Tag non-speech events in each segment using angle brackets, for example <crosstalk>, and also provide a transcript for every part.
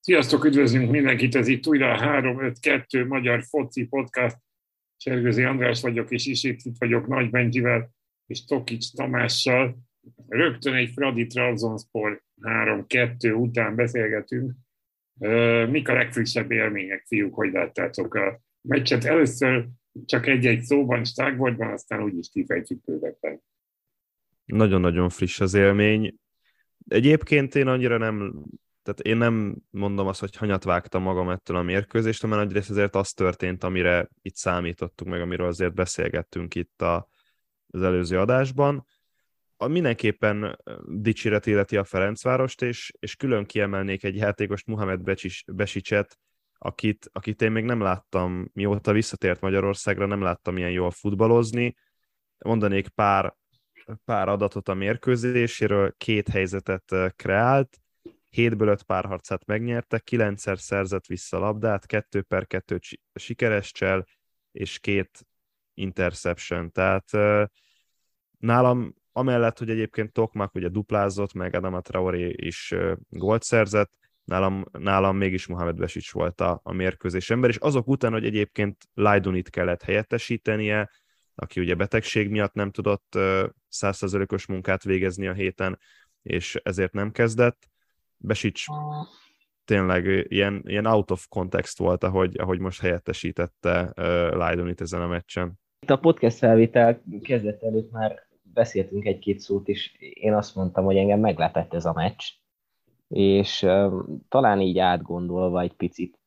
Sziasztok, üdvözlünk mindenkit, ez itt újra a 352 Magyar Foci Podcast. Sergőzi András vagyok, és is itt vagyok Nagy Benjivel és Tokics Tamással. Rögtön egy Fradi Trabzonspor 3-2 után beszélgetünk. Mik a legfrissebb élmények, fiúk, hogy láttátok a meccset? Először csak egy-egy szóban, Stágbortban, aztán úgyis kifejtjük bővebben. Nagyon-nagyon friss az élmény. Egyébként én annyira nem tehát én nem mondom azt, hogy hanyat vágtam magam ettől a mérkőzéstől, mert egyrészt azért az történt, amire itt számítottunk, meg amiről azért beszélgettünk itt a, az előző adásban. A mindenképpen dicséret illeti a Ferencvárost, és, és külön kiemelnék egy játékost, Muhammed Becsis, Besicset, akit, akit én még nem láttam, mióta visszatért Magyarországra, nem láttam ilyen jól futballozni. Mondanék pár, pár adatot a mérkőzéséről, két helyzetet kreált, 7-ből 5 párharcát megnyerte, 9-szer szerzett vissza labdát, 2 per 2 sikeres csel, és két interception. Tehát nálam amellett, hogy egyébként Tokmak ugye duplázott, meg Adama Traoré is gólt szerzett, nálam, nálam mégis Mohamed Besics volt a, a mérkőzés ember, és azok után, hogy egyébként Lajdunit kellett helyettesítenie, aki ugye betegség miatt nem tudott százszerzőkös munkát végezni a héten, és ezért nem kezdett, Besics tényleg ilyen, ilyen out of context volt, ahogy, ahogy most helyettesítette uh, Lydonit ezen a meccsen. Itt a podcast felvétel kezdet előtt már beszéltünk egy-két szót, és én azt mondtam, hogy engem meglepett ez a meccs, és uh, talán így átgondolva egy picit,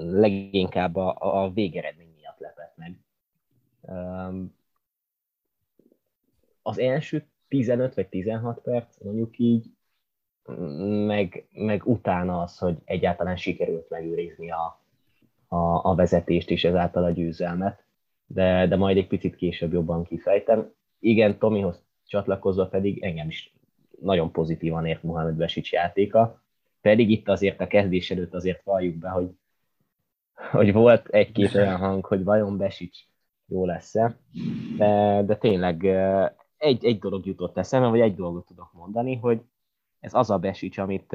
leginkább a, a végeredmény miatt lepett meg. Um, az első 15 vagy 16 perc, mondjuk így, meg, meg utána az, hogy egyáltalán sikerült megőrizni a, a, a vezetést és ezáltal a győzelmet, de, de majd egy picit később jobban kifejtem. Igen, Tomihoz csatlakozva pedig engem is nagyon pozitívan ért Mohamed Besics játéka, pedig itt azért a kezdés előtt azért valljuk be, hogy, hogy volt egy-két olyan hang, hogy vajon Besics jó lesz-e, de, de tényleg egy, egy dolog jutott eszembe, vagy egy dolgot tudok mondani, hogy ez az a besics, amit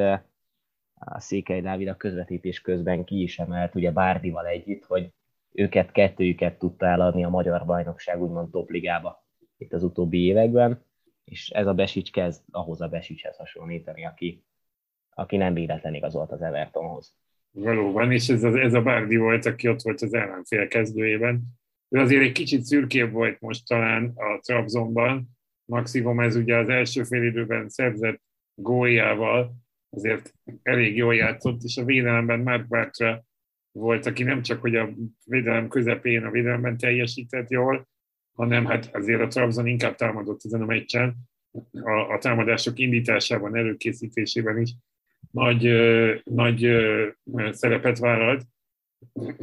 a Székely Dávid a közvetítés közben ki is emelt, ugye Bárdival együtt, hogy őket, kettőjüket tudta eladni a magyar bajnokság úgymond topligába itt az utóbbi években, és ez a Besics kezd ahhoz a Besicshez hasonlítani, aki, aki nem véletlen igazolt az Evertonhoz. Valóban, és ez, az, ez a Bárdi volt, aki ott volt az ellenfél kezdőjében. Ő azért egy kicsit szürkébb volt most talán a Trabzonban, maximum ez ugye az első fél időben szerzett góljával azért elég jól játszott, és a védelemben Mark Bartra volt, aki nem csak, hogy a védelem közepén a védelemben teljesített jól, hanem hát azért a Trabzon inkább támadott ezen a meccsen, a, a támadások indításában, előkészítésében is nagy, ö, nagy ö, szerepet vállalt.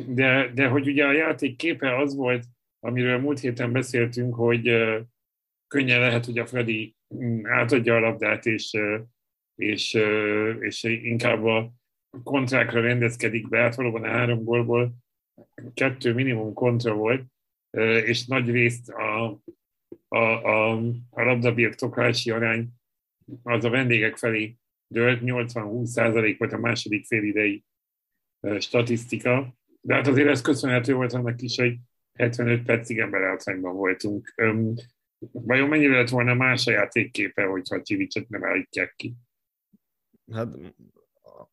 De, de hogy ugye a játék képe az volt, amiről múlt héten beszéltünk, hogy ö, könnyen lehet, hogy a Freddy átadja a labdát, és, és, és inkább a kontrákra rendezkedik be, hát valóban a három gólból kettő minimum kontra volt, és nagy részt a, a, a, a labdabirtoklási arány az a vendégek felé dőlt, 80-20 százalék volt a második félidei statisztika, de hát azért ez köszönhető volt annak is, hogy 75 percig emberállítányban voltunk. Vajon mennyire lett volna más a játékképe, hogyha Csivicset nem állítják ki? Hát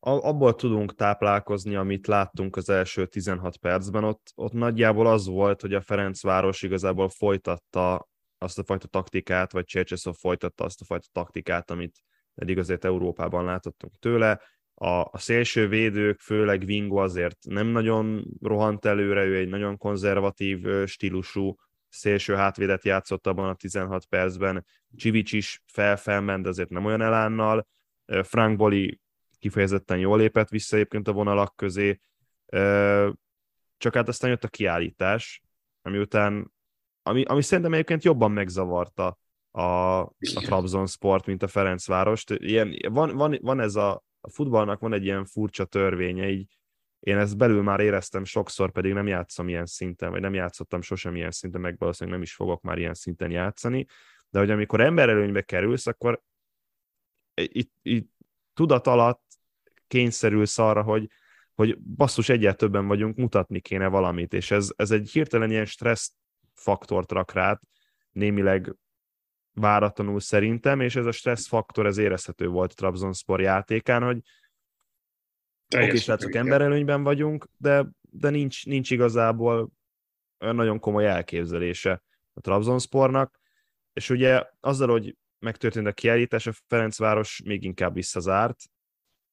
abból tudunk táplálkozni, amit láttunk az első 16 percben. Ott, ott nagyjából az volt, hogy a Ferencváros igazából folytatta azt a fajta taktikát, vagy Csercseszov folytatta azt a fajta taktikát, amit eddig azért Európában látottunk tőle. A, a szélső védők, főleg Vingo azért nem nagyon rohant előre, ő egy nagyon konzervatív stílusú szélső hátvédet játszott abban a 16 percben, Csivics is felfelment, de azért nem olyan elánnal, Frank Boli kifejezetten jól lépett vissza egyébként a vonalak közé, csak hát aztán jött a kiállítás, ami után, ami, ami szerintem egyébként jobban megzavarta a, a Sport, mint a Ferencvárost. Ilyen, van, van, van ez a, a futballnak van egy ilyen furcsa törvénye, így én ezt belül már éreztem sokszor, pedig nem játszom ilyen szinten, vagy nem játszottam sosem ilyen szinten, meg valószínűleg nem is fogok már ilyen szinten játszani, de hogy amikor emberelőnybe kerülsz, akkor itt, itt tudat alatt kényszerülsz arra, hogy, hogy basszus, egyet többen vagyunk, mutatni kéne valamit, és ez, ez egy hirtelen ilyen stressz faktort rak rád, némileg váratlanul szerintem, és ez a stressz faktor, ez érezhető volt Trabzonspor játékán, hogy oké, srácok, emberelőnyben vagyunk, de, de nincs, nincs igazából nagyon komoly elképzelése a Trabzonspornak, és ugye azzal, hogy megtörtént a kiállítás, a Ferencváros még inkább visszazárt,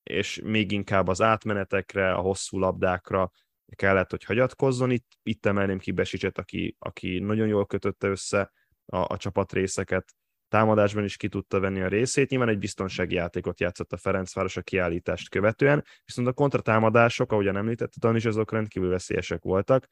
és még inkább az átmenetekre, a hosszú labdákra kellett, hogy hagyatkozzon. Itt, itt emelném ki Besicset, aki, aki nagyon jól kötötte össze a, a csapatrészeket, támadásban is ki tudta venni a részét. Nyilván egy biztonsági játékot játszott a Ferencváros a kiállítást követően, viszont a kontratámadások, ahogyan említetted, is azok rendkívül veszélyesek voltak,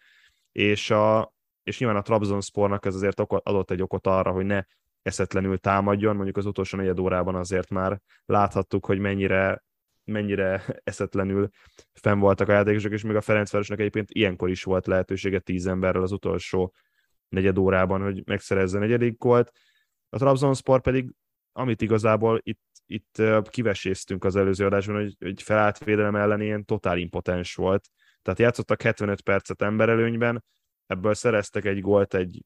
és, a, és nyilván a Trabzonspornak ez azért adott egy okot arra, hogy ne eszetlenül támadjon, mondjuk az utolsó negyed órában azért már láthattuk, hogy mennyire mennyire <laughs> eszetlenül fenn voltak a játékosok, és még a Ferencvárosnak egyébként ilyenkor is volt lehetősége tíz emberrel az utolsó negyed órában, hogy megszerezze negyedik volt. A Trabzonspor pedig, amit igazából itt, itt kiveséztünk az előző adásban, hogy, hogy felállt védelem ellen ilyen totál impotens volt. Tehát játszottak 75 percet emberelőnyben, ebből szereztek egy gólt egy,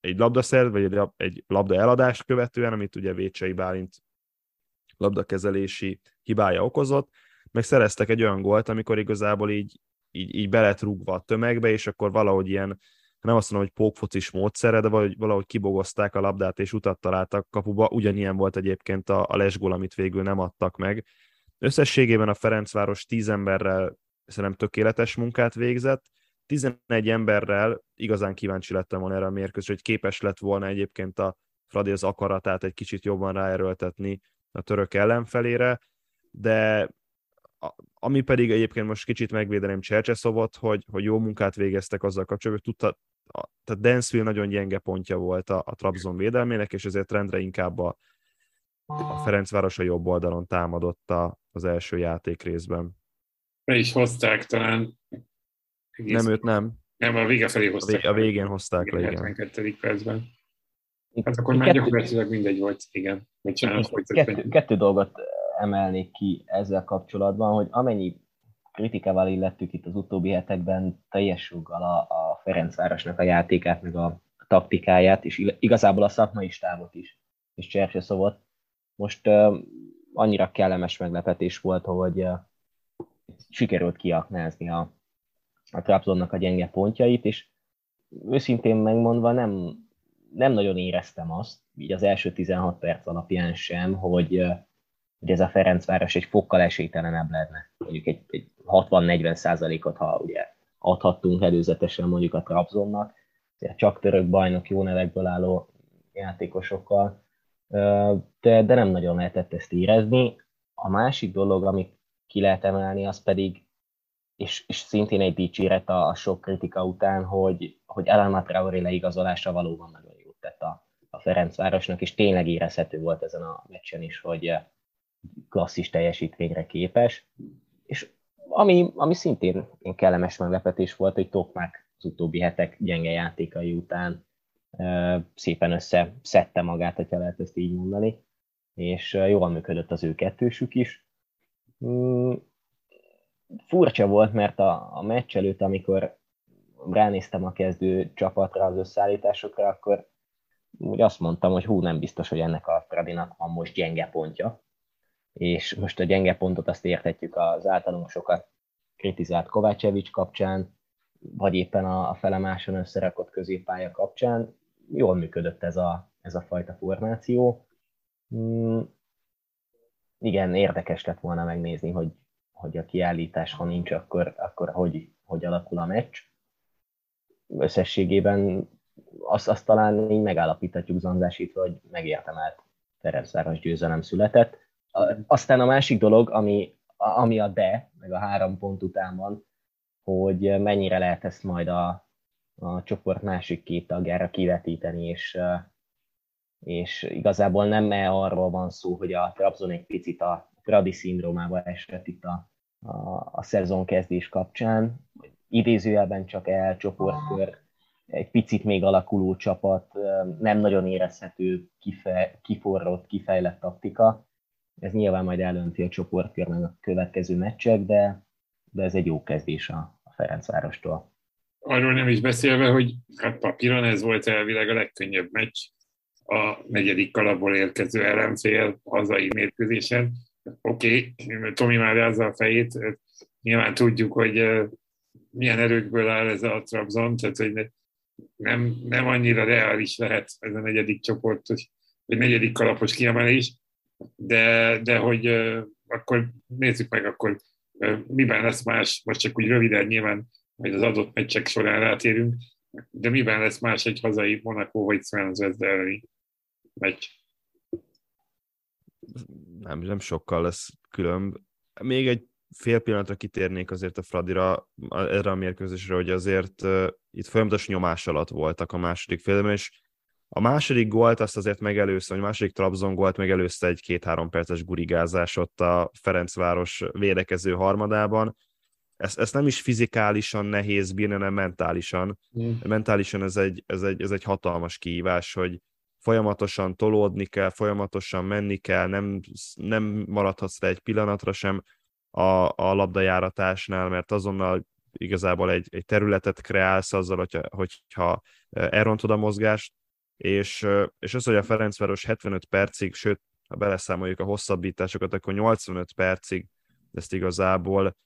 egy labdaszer, vagy egy, labda eladást követően, amit ugye Vécsei Bálint labdakezelési hibája okozott, meg szereztek egy olyan gólt, amikor igazából így, így, így be lett rúgva a tömegbe, és akkor valahogy ilyen, nem azt mondom, hogy pókfocis módszere, de valahogy, valahogy kibogozták a labdát, és utat találtak kapuba. Ugyanilyen volt egyébként a, a lesgól, amit végül nem adtak meg. Összességében a Ferencváros 10 emberrel szerintem tökéletes munkát végzett, 11 emberrel igazán kíváncsi lettem volna erre a mérkőzésre, hogy képes lett volna egyébként a Fradi az akaratát egy kicsit jobban ráerőltetni a török ellenfelére, de ami pedig egyébként most kicsit megvédeném Csercseszobot, hogy, hogy jó munkát végeztek azzal kapcsolatban, hogy tudta, a, tehát Dansville nagyon gyenge pontja volt a, a Trabzon védelmének, és ezért rendre inkább a, a Ferencváros a jobb oldalon támadott a, az első játék részben. Be is hozták talán. Egész nem őt nem. Nem, a vége felé hozták. A végén hozták le, igen. 72. percben. Hát akkor már gyakorlatilag mindegy volt, igen. Kettő, kettő dolgot emelnék ki ezzel kapcsolatban, hogy amennyi kritikával illettük itt az utóbbi hetekben teljes joggal a, a Ferencvárosnak a játékát, meg a taktikáját, és igazából a szakmai stábot is, és Cserse szóval most uh, annyira kellemes meglepetés volt, hogy uh, sikerült kiaknázni a, a Trabzonnak a gyenge pontjait, és őszintén megmondva nem nem nagyon éreztem azt, így az első 16 perc alapján sem, hogy, hogy ez a Ferencváros egy fokkal esélytelenebb lenne. Mondjuk egy, egy 60-40 százalékot, ha ugye adhattunk előzetesen mondjuk a Trabzonnak, csak török bajnok jó nevekből álló játékosokkal, de, de nem nagyon lehetett ezt érezni. A másik dolog, amit ki lehet emelni, az pedig, és, és szintén egy dicséret a, a sok kritika után, hogy, hogy Elena Traoré leigazolása valóban nagyon tett a, a Ferencvárosnak, és tényleg érezhető volt ezen a meccsen is, hogy klasszis teljesítményre képes. És ami, ami szintén kellemes meglepetés volt, hogy Tokmák az utóbbi hetek gyenge játékai után szépen összeszedte magát, ha lehet ezt így mondani, és jól működött az ő kettősük is. Mm, furcsa volt, mert a, a meccs előtt, amikor ránéztem a kezdő csapatra, az összeállításokra, akkor úgy azt mondtam, hogy hú, nem biztos, hogy ennek a Fradinak van most gyenge pontja. És most a gyenge pontot azt érthetjük az általunk sokat kritizált Kovácsevics kapcsán, vagy éppen a, a felemáson összerakott középpálya kapcsán. Jól működött ez a, ez a fajta formáció. Mm, igen, érdekes lett volna megnézni, hogy, hogy a kiállítás, ha nincs, akkor, akkor hogy, hogy alakul a meccs. Összességében azt, azt talán így megállapíthatjuk Zanzásít, hogy megértemelt Ferencváros győzelem született. Aztán a másik dolog, ami, ami a de, meg a három pont után van, hogy mennyire lehet ezt majd a, a csoport másik két tagjára kivetíteni, és, és igazából nem -e arról van szó, hogy a Trabzon egy picit a Fradi szindrómába esett itt a, a, a szezon kezdés kapcsán, idézőjelben csak el csoportkör egy picit még alakuló csapat, nem nagyon érezhető, kife, kiforrott, kifejlett taktika, ez nyilván majd eldönti a csoportkörnek a következő meccsek, de, de ez egy jó kezdés a, a Ferencvárostól. Arról nem is beszélve, hogy hát papíron ez volt elvileg a legkönnyebb meccs a negyedik kalapból érkező ellenfél hazai mérkőzésen. Oké, okay, Tomi már rázza a fejét, nyilván tudjuk, hogy milyen erőkből áll ez a Trabzon, tehát hogy nem, nem annyira reális lehet ez a negyedik csoportos, vagy negyedik kalapos kiemelés, de, de hogy akkor nézzük meg akkor, miben lesz más, most csak úgy röviden nyilván, majd az adott meccsek során rátérünk, de miben lesz más egy hazai Monaco vagy Swansea elleni meccs? Nem, nem sokkal lesz különb. Még egy fél pillanatra kitérnék azért a Fradira, erre a mérkőzésre, hogy azért uh, itt folyamatos nyomás alatt voltak a második félben, és a második gólt azt azért megelőzte, a második Trabzon gólt megelőzte egy két-három perces gurigázás ott a Ferencváros védekező harmadában. Ezt, ezt nem is fizikálisan nehéz bírni, hanem mentálisan. Mm. Mentálisan ez egy, ez, egy, ez egy hatalmas kihívás, hogy folyamatosan tolódni kell, folyamatosan menni kell, nem, nem maradhatsz le egy pillanatra sem a, a labdajáratásnál, mert azonnal igazából egy, egy területet kreálsz azzal, hogyha, hogyha elrontod a mozgást, és, és az, hogy a Ferencváros 75 percig, sőt, ha beleszámoljuk a hosszabbításokat, akkor 85 percig ezt igazából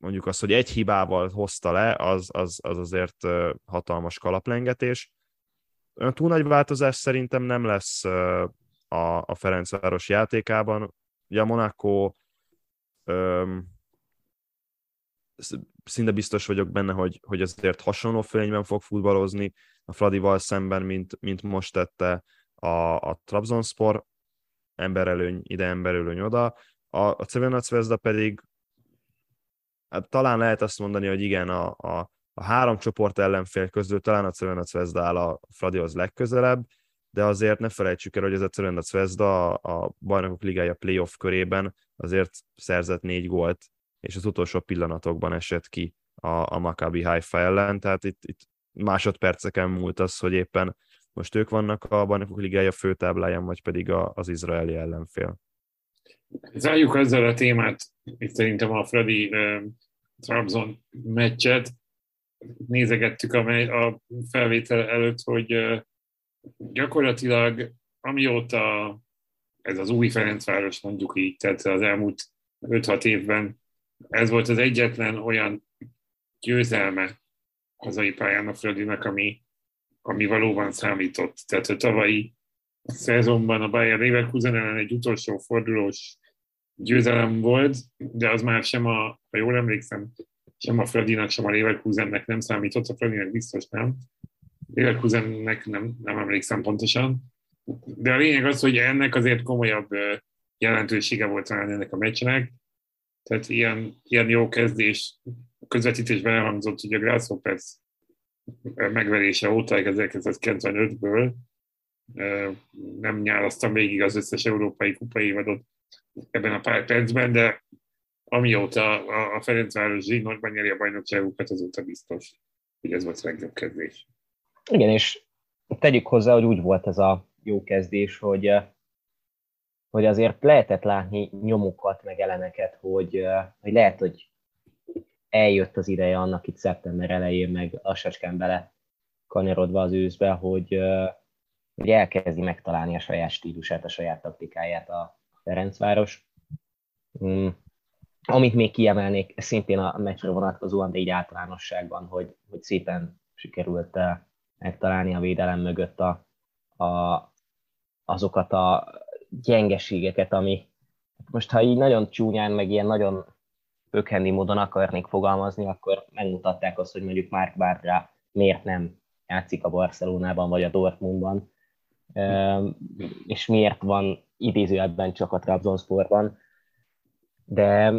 mondjuk azt, hogy egy hibával hozta le, az, az, az azért hatalmas kalaplengetés. Olyan túl nagy változás szerintem nem lesz a, a Ferencváros játékában. Ugye a Monaco szinte biztos vagyok benne, hogy, hogy azért hasonló fölényben fog futballozni a Fradival szemben, mint, mint most tette a, a Trabzonspor, emberelőny ide, emberelőny oda. A, a Cevena pedig hát talán lehet azt mondani, hogy igen, a, a, a három csoport ellenfél közül talán a Cevena Zvezda áll a Fradihoz legközelebb, de azért ne felejtsük el, hogy ez a Cevena Zvezda a, a Bajnokok Ligája playoff körében azért szerzett négy gólt és az utolsó pillanatokban esett ki a, a Maccabi Haifa ellen, tehát itt, itt másodperceken múlt az, hogy éppen most ők vannak a Bajnokok Ligája főtábláján, vagy pedig a, az izraeli ellenfél. Zárjuk ezzel a témát, itt szerintem a Freddy uh, Trabzon meccset. Nézegettük a, a felvétel előtt, hogy uh, gyakorlatilag amióta ez az új Ferencváros mondjuk így, tehát az elmúlt 5-6 évben ez volt az egyetlen olyan győzelme hazai pályán a Fradinak, ami, ami valóban számított. Tehát a tavalyi szezonban a Bayern Leverkusen ellen egy utolsó fordulós győzelem volt, de az már sem a, ha jól emlékszem, sem a Fradinak, sem a Leverkusennek nem számított, a Fradinak biztos nem. Leverkusennek nem, nem emlékszem pontosan. De a lényeg az, hogy ennek azért komolyabb jelentősége volt talán ennek a meccsnek, tehát ilyen, ilyen jó kezdés. A közvetítésben elhangzott, hogy a Grasshoppers megverése óta 1995-ből nem nyálasztam végig az összes európai kupa évadot ebben a pár percben, de amióta a Ferencváros zsinórban nyeri a bajnokságukat, azóta biztos, hogy ez volt a legjobb kezdés. Igen, és tegyük hozzá, hogy úgy volt ez a jó kezdés, hogy hogy azért lehetett látni nyomokat, meg elemeket, hogy, hogy lehet, hogy eljött az ideje annak itt szeptember elején, meg lassacskán bele kanyarodva az őszbe, hogy, hogy elkezdi megtalálni a saját stílusát, a saját taktikáját a Ferencváros. Mm. Amit még kiemelnék, szintén a meccsre vonatkozóan, de így általánosságban, hogy, hogy szépen sikerült megtalálni a védelem mögött a, a, azokat a gyengeségeket, ami most ha így nagyon csúnyán, meg ilyen nagyon ökhendi módon akarnék fogalmazni, akkor megmutatták azt, hogy mondjuk Mark Bartra miért nem játszik a Barcelonában vagy a Dortmundban, és miért van idézőjelben csak a Trabzonsportban, de,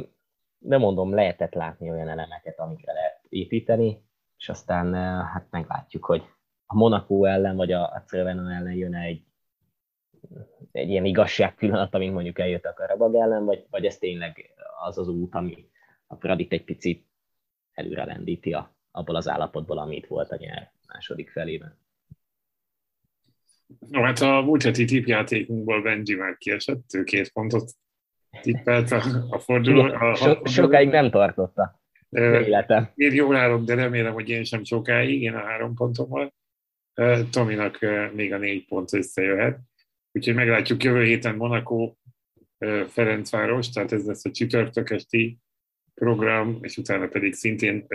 de mondom, lehetett látni olyan elemeket, amikre lehet építeni, és aztán hát meglátjuk, hogy a Monaco ellen vagy a, a ellen jön egy egy ilyen igazság pillanat, amint mondjuk eljött a Karabag ellen, vagy, vagy ez tényleg az az út, ami a Pradit egy picit előre lendíti a, abból az állapotból, amit volt a nyár második felében. No, hát a múlt heti tippjátékunkból Benji már kiesett, ő két pontot tippelt a, a forduló. A, so, sokáig nem tartotta életem. Én jól állok, de remélem, hogy én sem sokáig, én a három pontommal. Tominak még a négy pont összejöhet. Úgyhogy meglátjuk jövő héten Monaco Ferencváros, tehát ez lesz a csütörtök esti program, és utána pedig szintén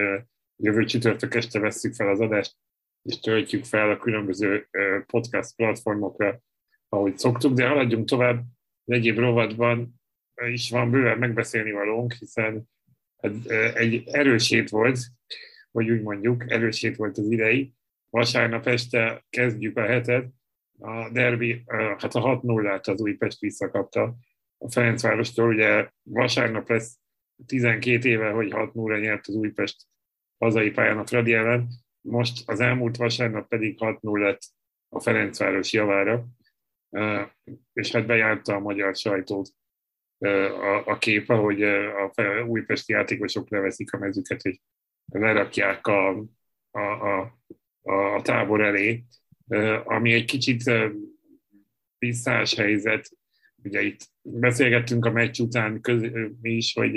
jövő csütörtök este vesszük fel az adást, és töltjük fel a különböző podcast platformokra, ahogy szoktuk, de haladjunk tovább. Az egyéb rovatban is van bőven megbeszélni valónk, hiszen hát, egy erősét volt, hogy úgy mondjuk, erősét volt az idei. Vasárnap este kezdjük a hetet, a derbi, hát a 6 0 az Újpest visszakapta a Ferencvárostól, ugye vasárnap lesz 12 éve, hogy 6 0 nyert az Újpest hazai pályán a Fradi ellen, most az elmúlt vasárnap pedig 6 0 lett a Ferencváros javára, és hát bejárta a magyar sajtót a, a kép, hogy a újpesti játékosok leveszik a mezüket, és lerakják a, a, a, a tábor elé, ami egy kicsit visszás helyzet. Ugye itt beszélgettünk a meccs után köz, mi is, hogy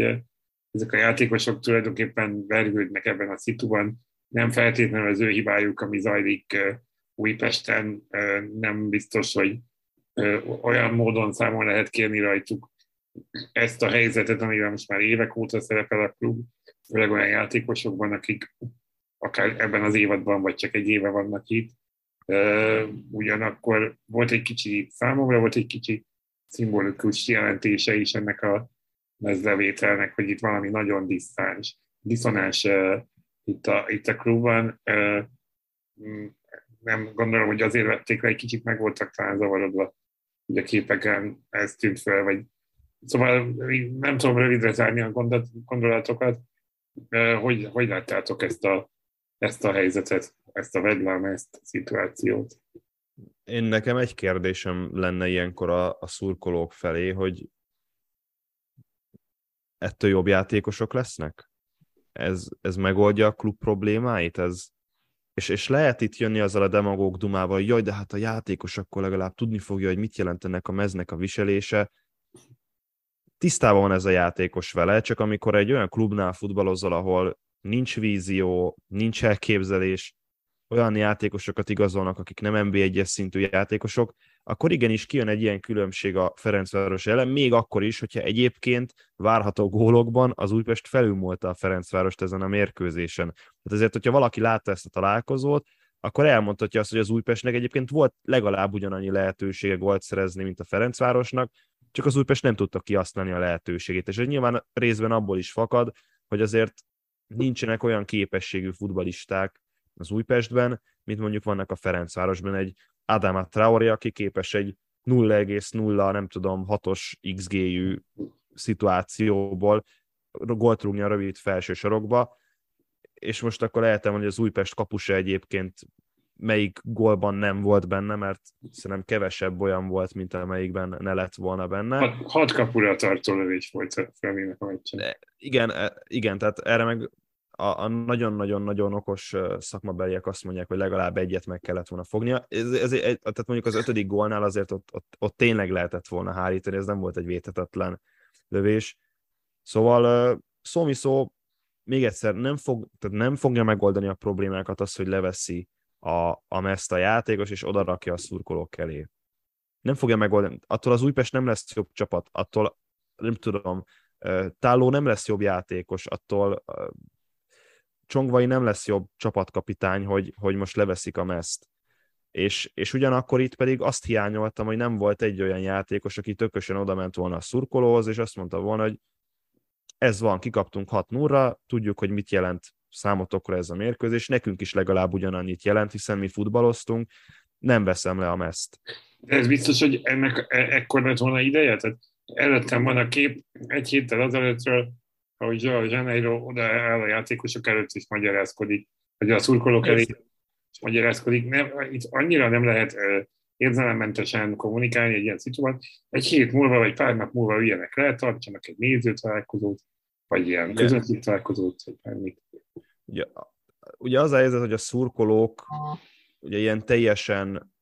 ezek a játékosok tulajdonképpen vergődnek ebben a szituban. Nem feltétlenül az ő hibájuk, ami zajlik Újpesten, nem biztos, hogy olyan módon számon lehet kérni rajtuk ezt a helyzetet, amivel most már évek óta szerepel a klub, főleg olyan játékosokban, akik akár ebben az évadban, vagy csak egy éve vannak itt. Ugyanakkor volt egy kicsi, számomra volt egy kicsi szimbolikus jelentése is ennek a mezlevételnek, hogy itt valami nagyon disszáns, diszonáns itt a, itt a klubban. Nem gondolom, hogy azért vették le, egy kicsit meg voltak talán zavarodva, hogy a képeken ez tűnt fel, vagy Szóval nem tudom rövidre zárni a gondolatokat. Hogy, hogy láttátok ezt a, ezt a helyzetet, ezt a vedlám, ezt a szituációt? Én nekem egy kérdésem lenne ilyenkor a, a szurkolók felé, hogy ettől jobb játékosok lesznek? Ez, ez megoldja a klub problémáit? Ez, és, és lehet itt jönni azzal a demagóg dumával, hogy jaj, de hát a játékos akkor legalább tudni fogja, hogy mit jelentenek a meznek a viselése tisztában van ez a játékos vele, csak amikor egy olyan klubnál futballozol, ahol nincs vízió, nincs elképzelés, olyan játékosokat igazolnak, akik nem NB1-es szintű játékosok, akkor igenis kijön egy ilyen különbség a Ferencváros ellen, még akkor is, hogyha egyébként várható gólokban az Újpest felülmúlta a Ferencvárost ezen a mérkőzésen. Tehát ezért, hogyha valaki látta ezt a találkozót, akkor elmondhatja azt, hogy az Újpestnek egyébként volt legalább ugyanannyi lehetősége gólt szerezni, mint a Ferencvárosnak, csak az Újpest nem tudta kihasználni a lehetőségét. És ez nyilván részben abból is fakad, hogy azért nincsenek olyan képességű futbalisták az Újpestben, mint mondjuk vannak a Ferencvárosban egy Adama Traoré, aki képes egy 0,0 nem tudom 6-os XG-jű szituációból gólt rúgni a rövid felső sorokba, és most akkor lehetem, hogy az Újpest kapusa egyébként melyik gólban nem volt benne, mert szerintem kevesebb olyan volt, mint amelyikben ne lett volna benne. Hat, hat kapura tartó lövés volt a meccsen. Igen, e, igen, tehát erre meg a, nagyon-nagyon-nagyon okos szakmabeliek azt mondják, hogy legalább egyet meg kellett volna fognia. Ez, ez, ez, tehát mondjuk az ötödik gólnál azért ott, ott, ott tényleg lehetett volna hárítani, ez nem volt egy vétetetlen lövés. Szóval szó szó, még egyszer nem, fog, tehát nem fogja megoldani a problémákat az, hogy leveszi a, a meszt a játékos, és odarakja a szurkolók elé. Nem fogja megoldani. Attól az Újpest nem lesz jobb csapat, attól nem tudom, Táló nem lesz jobb játékos, attól Csongvai nem lesz jobb csapatkapitány, hogy, hogy most leveszik a meszt. És, és ugyanakkor itt pedig azt hiányoltam, hogy nem volt egy olyan játékos, aki tökösen oda ment volna a szurkolóhoz, és azt mondta volna, hogy ez van, kikaptunk 6 0 tudjuk, hogy mit jelent számotokra ez a mérkőzés, nekünk is legalább ugyanannyit jelent, hiszen mi futballoztunk, nem veszem le a meszt. De ez biztos, hogy ennek e- ekkor lett volna ideje? Tehát előttem van a kép egy héttel azelőttről, ahogy Janeiro oda áll a játékosok előtt is magyarázkodik, vagy a szurkolók elé is magyarázkodik. Nem, itt annyira nem lehet érzelemmentesen kommunikálni egy ilyen szituban. Egy hét múlva, vagy pár nap múlva üljenek le, tartsanak egy nézőtalálkozót, vagy ilyen közötti találkozót, vagy bármit. Ugye, ugye az a helyzet, hogy a szurkolók ugye ilyen teljesen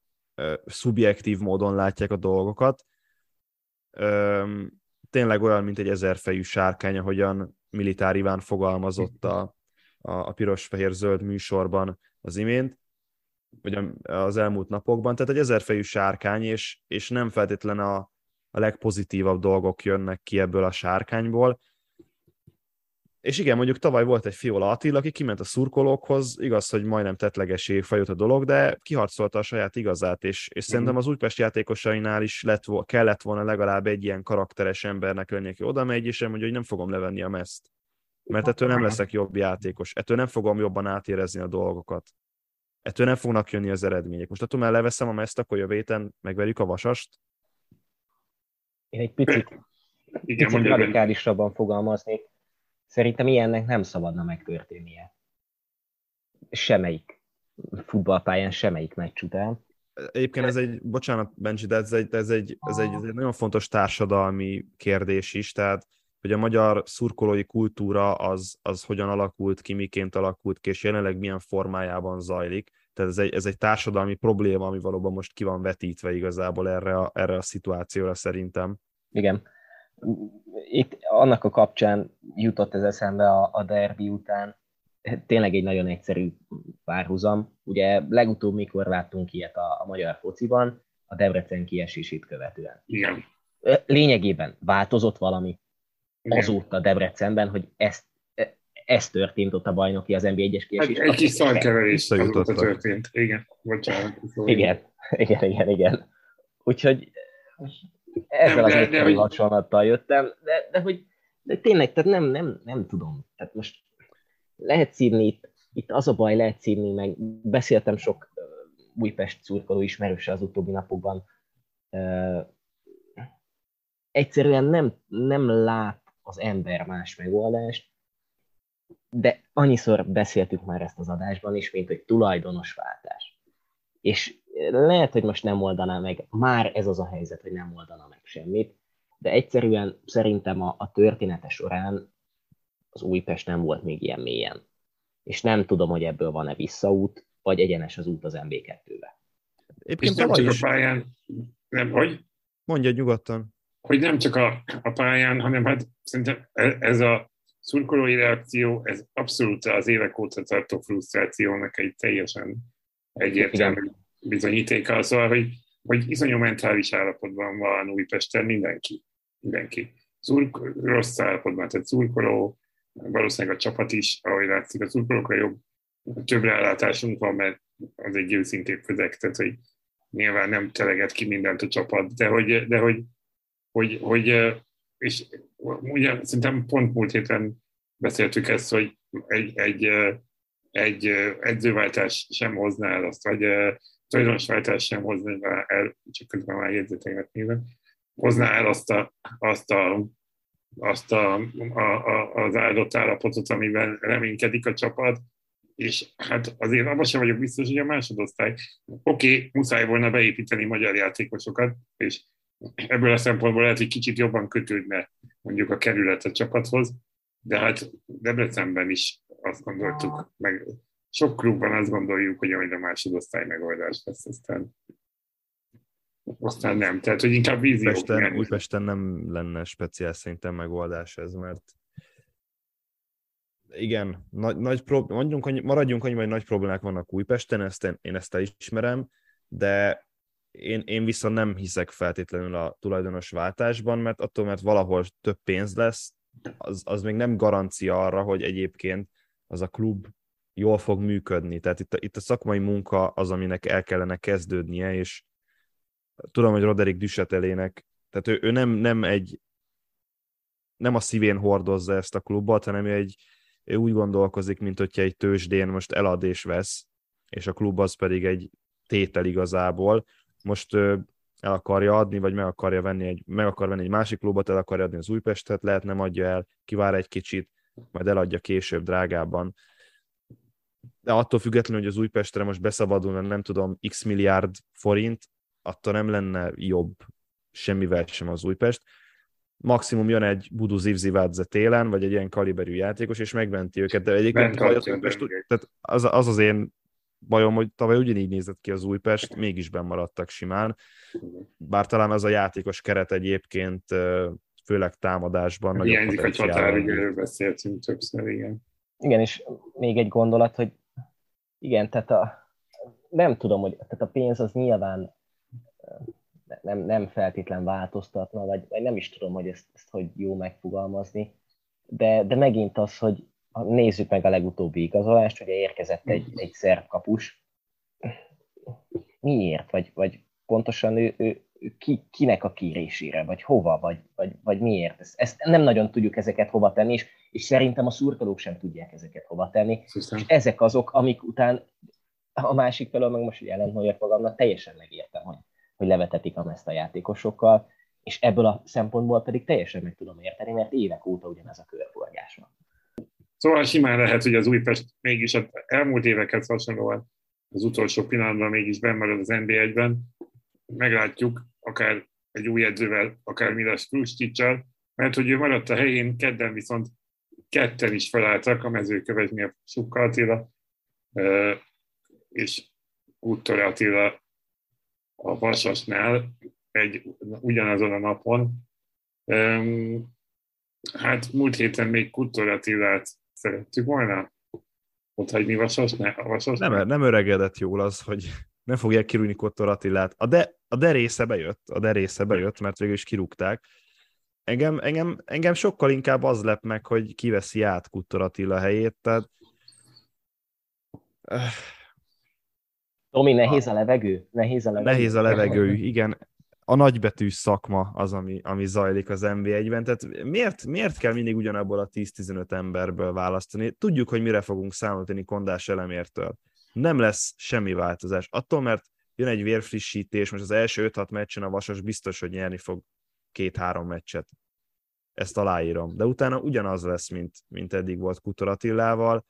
szubjektív módon látják a dolgokat. Tényleg olyan, mint egy ezerfejű sárkány, ahogyan Militár Iván fogalmazott a, a, a piros-fehér-zöld műsorban az imént, vagy az elmúlt napokban. Tehát egy ezerfejű sárkány, és, és nem feltétlen a, a legpozitívabb dolgok jönnek ki ebből a sárkányból, és igen, mondjuk tavaly volt egy Fiola Attila, aki kiment a szurkolókhoz, igaz, hogy majdnem tetlegesé fajult a dolog, de kiharcolta a saját igazát, és, és mm. szerintem az Újpest játékosainál is lett, kellett volna legalább egy ilyen karakteres embernek lenni, aki oda megy, és mondja, hogy nem fogom levenni a meszt. Mert ettől nem leszek jobb játékos, ettől nem fogom jobban átérezni a dolgokat. Ettől nem fognak jönni az eredmények. Most attól már leveszem a meszt, akkor jövő héten megverjük a vasast. Én egy picit, Igen, picit radikálisabban fogalmaznék Szerintem ilyennek nem szabadna megtörténnie. Semmelyik futballpályán, semmelyik meccs után. Egyébként ez egy, bocsánat Benji, de ez egy, ez egy, ez egy, ez egy nagyon fontos társadalmi kérdés is, tehát hogy a magyar szurkolói kultúra az, az hogyan alakult ki, miként alakult ki, és jelenleg milyen formájában zajlik. Tehát ez egy, ez egy társadalmi probléma, ami valóban most ki van vetítve igazából erre a, erre a szituációra szerintem. Igen itt annak a kapcsán jutott ez eszembe a, a derbi után, tényleg egy nagyon egyszerű párhuzam. Ugye legutóbb mikor láttunk ilyet a, a magyar fociban, a Debrecen kiesését követően. Igen. Lényegében változott valami Igen. azóta Debrecenben, hogy ezt, ez történt ott a bajnoki az NBA 1-es kiesés. Egy, egy kis szarkeverés azóta történt. Igen, bocsánat. Igen, igen, igen, igen. Úgyhogy ezzel az egyszerű hasonlattal jöttem, de, de hogy de tényleg, tehát nem, nem, nem tudom. Tehát most lehet szívni itt, itt az a baj, lehet szívni, meg beszéltem sok Újpest szurkoló ismerőse az utóbbi napokban. Egyszerűen nem, nem lát az ember más megoldást, de annyiszor beszéltük már ezt az adásban is, mint hogy tulajdonosváltás. És lehet, hogy most nem oldaná meg, már ez az a helyzet, hogy nem oldana meg semmit, de egyszerűen szerintem a, a története során az Újpest nem volt még ilyen mélyen. És nem tudom, hogy ebből van-e visszaút, vagy egyenes az út az MB2-be. Éppként nem csak is... a pályán, nem, hogy? Mondja nyugodtan. Hogy nem csak a, a pályán, hanem hát szerintem e, ez a szurkolói reakció, ez abszolút az évek óta tartó frusztrációnak egy teljesen egyértelmű Igen bizonyítéka, szóval, hogy, hogy iszonyú mentális állapotban van Újpesten mindenki. Mindenki. Szurk, rossz állapotban, tehát szurkoló, valószínűleg a csapat is, ahogy látszik, a szurkolókra jobb, több rálátásunk van, mert az egy őszintébb közeg, tehát hogy nyilván nem teleget ki mindent a csapat, de hogy, de hogy, hogy, hogy és ugye szerintem pont múlt héten beszéltük ezt, hogy egy, egy, egy edzőváltás sem hozná el azt, vagy tulajdonosváltás sem hozni el, csak közben már jegyzeteimet nézem, hozná el azt, a, azt, a, azt a, a, a, az áldott állapotot, amiben reménykedik a csapat, és hát azért abban sem vagyok biztos, hogy a másodosztály, oké, okay, muszáj volna beépíteni magyar játékosokat, és ebből a szempontból lehet, hogy kicsit jobban kötődne mondjuk a kerület a csapathoz, de hát Debrecenben is azt gondoltuk, meg sok klubban azt gondoljuk, hogy majd a másodosztály megoldás lesz, aztán aztán nem. Tehát, hogy inkább vízió. Újpesten, Újpesten nem lenne speciál szerintem megoldás ez, mert igen, nagy, nagy prób- maradjunk, maradjunk annyi, hogy nagy problémák vannak Újpesten, ezt én, én ezt elismerem, de én, én viszont nem hiszek feltétlenül a tulajdonos váltásban, mert attól, mert valahol több pénz lesz, az, az még nem garancia arra, hogy egyébként az a klub jól fog működni. Tehát itt a, itt a szakmai munka az, aminek el kellene kezdődnie, és tudom, hogy Roderick Düsetelének, tehát ő, ő nem, nem egy nem a szívén hordozza ezt a klubot, hanem ő, egy, ő úgy gondolkozik, mint hogyha egy tőzsdén most elad és vesz, és a klub az pedig egy tétel igazából. Most ő el akarja adni, vagy meg akarja venni egy, meg akar venni egy másik klubot, el akarja adni az Újpestet, lehet nem adja el, kivár egy kicsit, majd eladja később drágában de attól függetlenül, hogy az Újpestre most beszabadulna, nem tudom, x milliárd forint, attól nem lenne jobb semmivel sem az Újpest. Maximum jön egy Budu Zivzivádze télen, vagy egy ilyen kaliberű játékos, és megmenti őket, de egyébként az, Újpest, tehát az, az az én bajom, hogy tavaly ugyanígy nézett ki az Újpest, mégis maradtak simán. Bár talán az a játékos keret egyébként főleg támadásban. Hiányzik a csatár, erről beszéltünk többször, igen. Igen, és még egy gondolat, hogy igen, tehát a, nem tudom, hogy tehát a pénz az nyilván nem, nem feltétlen változtatna, vagy, vagy nem is tudom, hogy ezt, ezt hogy jó megfogalmazni, de, de megint az, hogy nézzük meg a legutóbbi igazolást, ugye érkezett egy, egy szerb kapus. Miért? Vagy, vagy pontosan ő, ő ki, kinek a kérésére, vagy hova, vagy, vagy, vagy miért? Ezt, ezt nem nagyon tudjuk ezeket hova tenni, és, és szerintem a szurkolók sem tudják ezeket hova tenni. Hiszem. És ezek azok, amik után a másik felől meg most, hogy ellentmondjak magamnak, teljesen megértem, hogy, hogy levetetik a ezt a játékosokkal, és ebből a szempontból pedig teljesen meg tudom érteni, mert évek óta ugyanez a körforgás van. Szóval simán lehet, hogy az Újpest mégis az elmúlt éveket hasonlóan az utolsó pillanatban mégis bemarad az NB1-ben. Meglátjuk, akár egy új edzővel, akár Milas Kruscsicsal, mert hogy ő maradt a helyén, kedden viszont ketten is felálltak a mezőkövesnél Sukka Attila, és Uttor Attila a Vasasnál egy, ugyanazon a napon. Hát múlt héten még Kuttor Attilát szerettük volna ott hagyni Vasas, ne, Vasas nem, nem öregedett jól az, hogy <laughs> nem fogják kirúgni Kottor Attilát. A, de, a de része bejött, a de része bejött, mert végül is kirúgták. Engem, engem, engem sokkal inkább az lep meg, hogy kiveszi át Kuttor Attila helyét, tehát Tomi, nehéz a levegő? Nehéz a levegő, nehéz a levegő igen a nagybetűs szakma az, ami, ami zajlik az NB1-ben. Tehát miért, miért kell mindig ugyanabból a 10-15 emberből választani? Tudjuk, hogy mire fogunk számolni Kondás elemértől. Nem lesz semmi változás. Attól, mert jön egy vérfrissítés, most az első 5-6 meccsen a Vasas biztos, hogy nyerni fog két-három meccset. Ezt aláírom. De utána ugyanaz lesz, mint, mint eddig volt Kutor Attilával.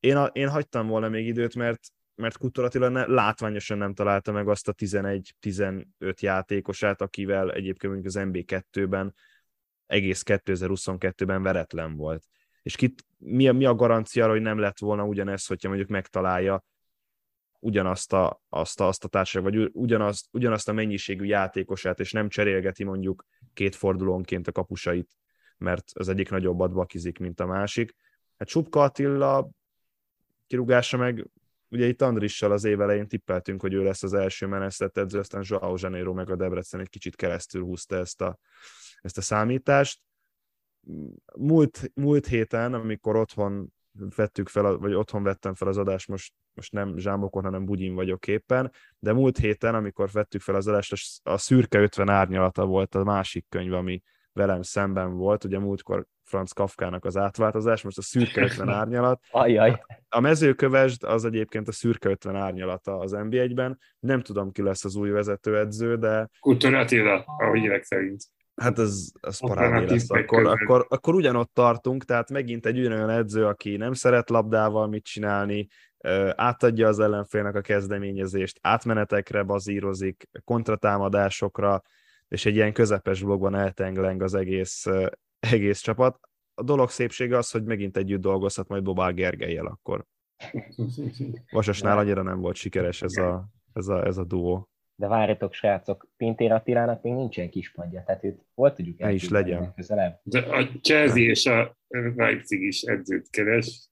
Én, a, én hagytam volna még időt, mert mert Kutor Attila ne, látványosan nem találta meg azt a 11-15 játékosát, akivel egyébként mondjuk az MB2-ben egész 2022-ben veretlen volt. És kit, mi, a, mi a garancia hogy nem lett volna ugyanez, hogyha mondjuk megtalálja ugyanazt a, azt a, azt a társaság, vagy ugyanazt, ugyanazt a mennyiségű játékosát, és nem cserélgeti mondjuk két fordulónként a kapusait, mert az egyik nagyobbat bakizik, mint a másik. Hát Subka Attila kirúgása meg ugye itt Andrissal az év elején tippeltünk, hogy ő lesz az első menesztett edző, aztán Joao Janeiro meg a Debrecen egy kicsit keresztül húzta ezt a, ezt a számítást. Múlt, múlt héten, amikor otthon vettük fel, vagy otthon vettem fel az adást, most, most nem Zsámbokon, hanem Bugyin vagyok éppen, de múlt héten, amikor vettük fel az adást, a Szürke 50 árnyalata volt a másik könyv, ami velem szemben volt, ugye múltkor Franz Kafkának az átváltozás, most a szürke <laughs> 50 árnyalat. Ajaj. A mezőkövesd az egyébként a szürke 50 árnyalata az NB1-ben. Nem tudom, ki lesz az új vezetőedző, de... Kultúr Attila, a hírek szerint. Hát ez, ez parádé lesz. Akkor, akkor, akkor ugyanott tartunk, tehát megint egy ugyanolyan edző, aki nem szeret labdával mit csinálni, átadja az ellenfélnek a kezdeményezést, átmenetekre bazírozik, kontratámadásokra, és egy ilyen közepes blogban eltengleng az egész, egész csapat. A dolog szépsége az, hogy megint együtt dolgozhat majd Bobál Gergelyel akkor. <laughs> Vasasnál annyira nem volt sikeres ez a, ez a, ez a duó. De várjatok, srácok, Pintér Attilának még nincsen kispadja, tehát őt hol tudjuk el is legyen. Közelebb. De a Chelsea és a Leipzig is edzőt keres.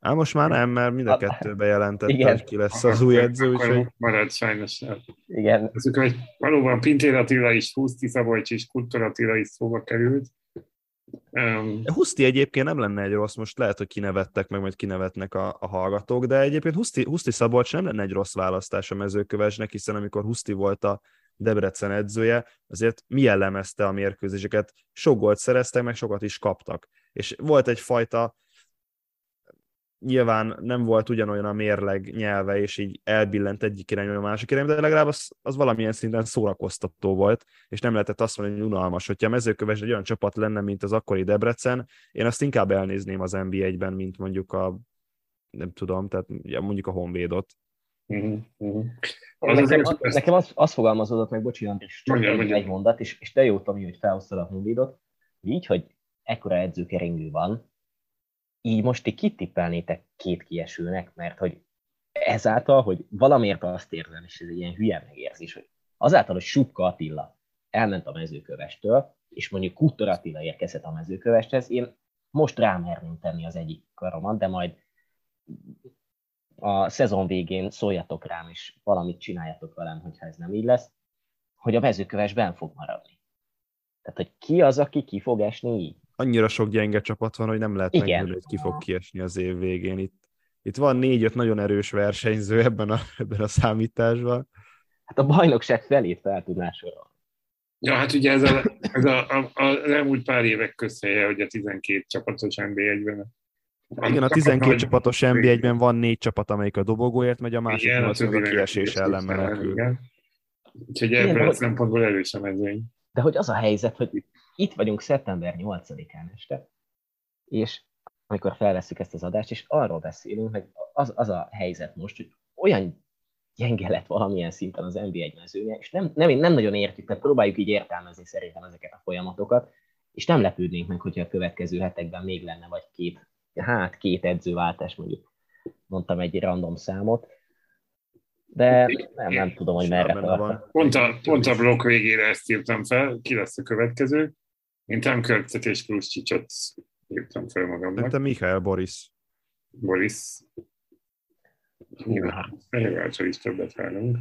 Á, most már nem, mert mind a kettő bejelentette, hogy ki lesz az új edző. Úgyhogy... Marad sajnos. Igen. Ezek, hogy valóban Pintér Attila is, Huszti Szabolcs is, Kultor Attila is szóba került. Um, Huszti egyébként nem lenne egy rossz, most lehet, hogy kinevettek, meg majd kinevetnek a, a hallgatók, de egyébként Huszti, Huszti Szabolcs nem lenne egy rossz választás a mezőkövesnek, hiszen amikor Huszti volt a Debrecen edzője, azért mi jellemezte a mérkőzéseket? Sok gólt szereztek, meg sokat is kaptak. És volt egyfajta nyilván nem volt ugyanolyan a mérleg nyelve, és így elbillent egyik irányba a másik irányba, de legalább az, az valamilyen szinten szórakoztató volt, és nem lehetett azt mondani, hogy unalmas. Hogyha a mezőköves egy olyan csapat lenne, mint az akkori Debrecen, én azt inkább elnézném az NB1-ben, mint mondjuk a nem tudom, tehát mondjuk a Honvédot. Uh-huh, uh-huh. Nekem, az, nekem az, az fogalmazódott meg, bocsi Andris, csak mondja, egy, mondja. egy mondat, és, és te jó, Tomi, hogy felhoztad a Honvédot, így, hogy ekkora edzőkeringő van, így most ti kitippelnétek két kiesőnek, mert hogy ezáltal, hogy valamiért azt érzem, és ez egy ilyen hülye megérzés, hogy azáltal, hogy Subka Attila elment a mezőkövestől, és mondjuk Kutor Attila érkezett a mezőkövesthez, én most rámerném tenni az egyik karomat, de majd a szezon végén szóljatok rám, és valamit csináljatok velem, hogyha ez nem így lesz, hogy a mezőköves ben fog maradni. Tehát, hogy ki az, aki ki fog esni így? Annyira sok gyenge csapat van, hogy nem lehet megmondani, hogy ki fog kiesni az év végén. Itt, itt van négy-öt nagyon erős versenyző ebben a, <laughs> ebben a számításban. Hát a bajnokság felét fel tudná sorolni. Ja, hát ugye ez, a, ez a, a, a, az elmúlt pár évek közhelye, hogy a 12 csapatos NB1-ben. Igen, a 12 csapatos NB1-ben van négy csapat, amelyik a dobogóért megy, a másik igen, az a kiesés ellen menekül. Úgyhogy ebből a szempontból erős a mezőny. De hogy az a helyzet, hogy itt vagyunk szeptember 8-án este, és amikor felveszük ezt az adást, és arról beszélünk, hogy az, az a helyzet most, hogy olyan gyenge lett valamilyen szinten az NBA mezőnye, és nem, nem, nem nagyon értjük, tehát próbáljuk így értelmezni szerintem ezeket a folyamatokat, és nem lepődnénk meg, hogyha a következő hetekben még lenne vagy két, hát két edzőváltás, mondjuk mondtam egy random számot, de nem, nem tudom, hogy merre tart. Pont a, pont a blokk végére ezt írtam fel, ki lesz a következő. Én Tam Körcet és Kruscsicsot írtam fel magamnak. Te Michael Boris. Boris. Fehérvárcsal is többet várunk.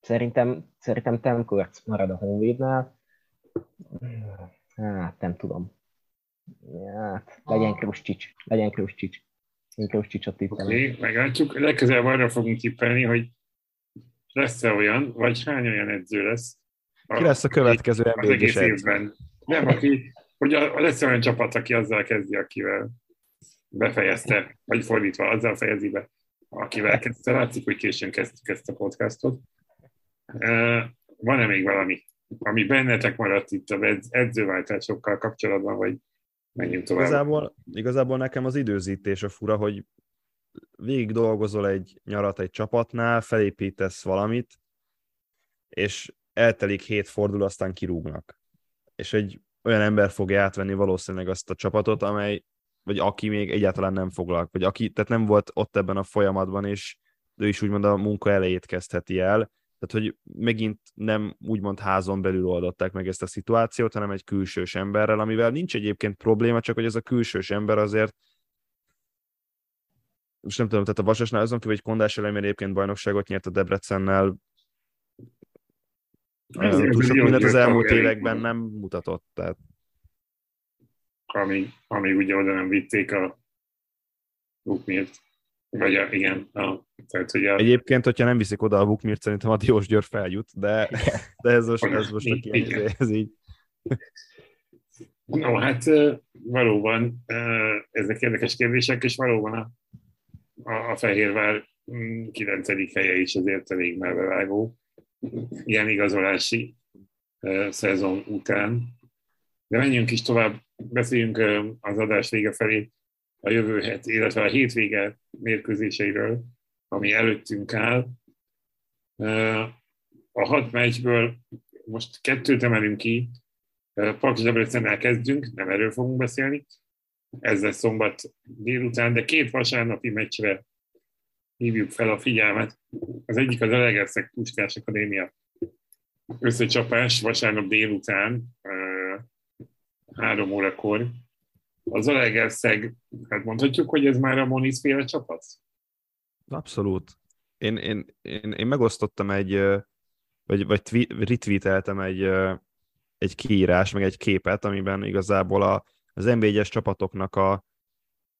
Szerintem, szerintem Tam Körc marad a Honvédnál. Hát, nem tudom. Hát, legyen Kruscsics. Legyen Kruscsics. Én Kruscsicsot tippelem. Oké, okay, meglátjuk. Legközelebb arra fogunk tippelni, hogy lesz-e olyan, vagy hány olyan edző lesz? A, Ki lesz a következő az egész évben? Nem, aki, hogy a, lesz olyan csapat, aki azzal kezdi, akivel befejezte, vagy fordítva, azzal fejezi be, akivel kezdte. Látszik, hogy későn kezdtük ezt a podcastot. Van-e még valami, ami bennetek maradt itt az edzőváltásokkal kapcsolatban, vagy menjünk tovább? Igazából, igazából nekem az időzítés a fura, hogy végig dolgozol egy nyarat egy csapatnál, felépítesz valamit, és eltelik hét fordul, aztán kirúgnak. És egy olyan ember fogja átvenni valószínűleg azt a csapatot, amely, vagy aki még egyáltalán nem foglalk, vagy aki, tehát nem volt ott ebben a folyamatban, és ő is úgymond a munka elejét kezdheti el, tehát hogy megint nem úgymond házon belül oldották meg ezt a szituációt, hanem egy külsős emberrel, amivel nincs egyébként probléma, csak hogy ez a külsős ember azért most nem tudom, tehát a Vasasnál azon kívül, hogy Kondás elemér egyébként bajnokságot nyert a Debrecennel, túl sok mindent az elmúlt években nem mutatott. Tehát. Amíg, amíg ugye oda nem vitték a Bukmirt. Vagy a, igen. A, tehát, hogy a... Egyébként, hogyha nem viszik oda a Bukmirt, szerintem a Diós Győr feljut, de, de ez most, ez most a ez, ez így. No, hát valóban ezek érdekes kérdések, és valóban a a, a Fehérvár 9. Mm, helye is azért elég melbevágó ilyen igazolási szezon után. De menjünk is tovább, beszéljünk az adás vége felé a jövő het, illetve a hétvége mérkőzéseiről, ami előttünk áll. A hat meccsből most kettőt emelünk ki, Paks Debrecennel kezdünk, nem erről fogunk beszélni, ez lesz szombat délután, de két vasárnapi meccsre hívjuk fel a figyelmet. Az egyik az Elegerszeg Puskás Akadémia összecsapás vasárnap délután, három órakor. Az Elegerszeg, hát mondhatjuk, hogy ez már a Moniz féle csapat? Abszolút. Én, én, én, én megosztottam egy, vagy, vagy retweeteltem egy, egy kiírás, meg egy képet, amiben igazából a, az NB1-es csapatoknak a,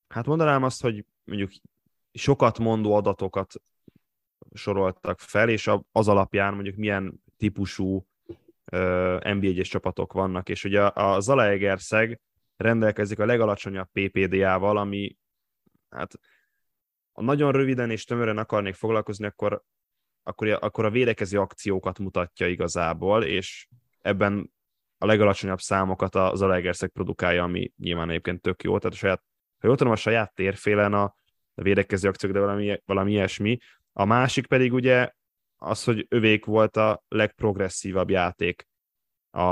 hát mondanám azt, hogy mondjuk sokat mondó adatokat soroltak fel, és az alapján mondjuk milyen típusú NB1-es csapatok vannak, és ugye a Zalaegerszeg rendelkezik a legalacsonyabb PPDA-val, ami hát ha nagyon röviden és tömören akarnék foglalkozni, akkor, akkor, akkor a védekező akciókat mutatja igazából, és ebben a legalacsonyabb számokat a Zalaegerszeg produkálja, ami nyilván egyébként tök jó, tehát a saját, ha jól tudom, a saját térfélen a, a védekező akciók, de valami, valami ilyesmi. A másik pedig ugye az, hogy övék volt a legprogresszívabb játék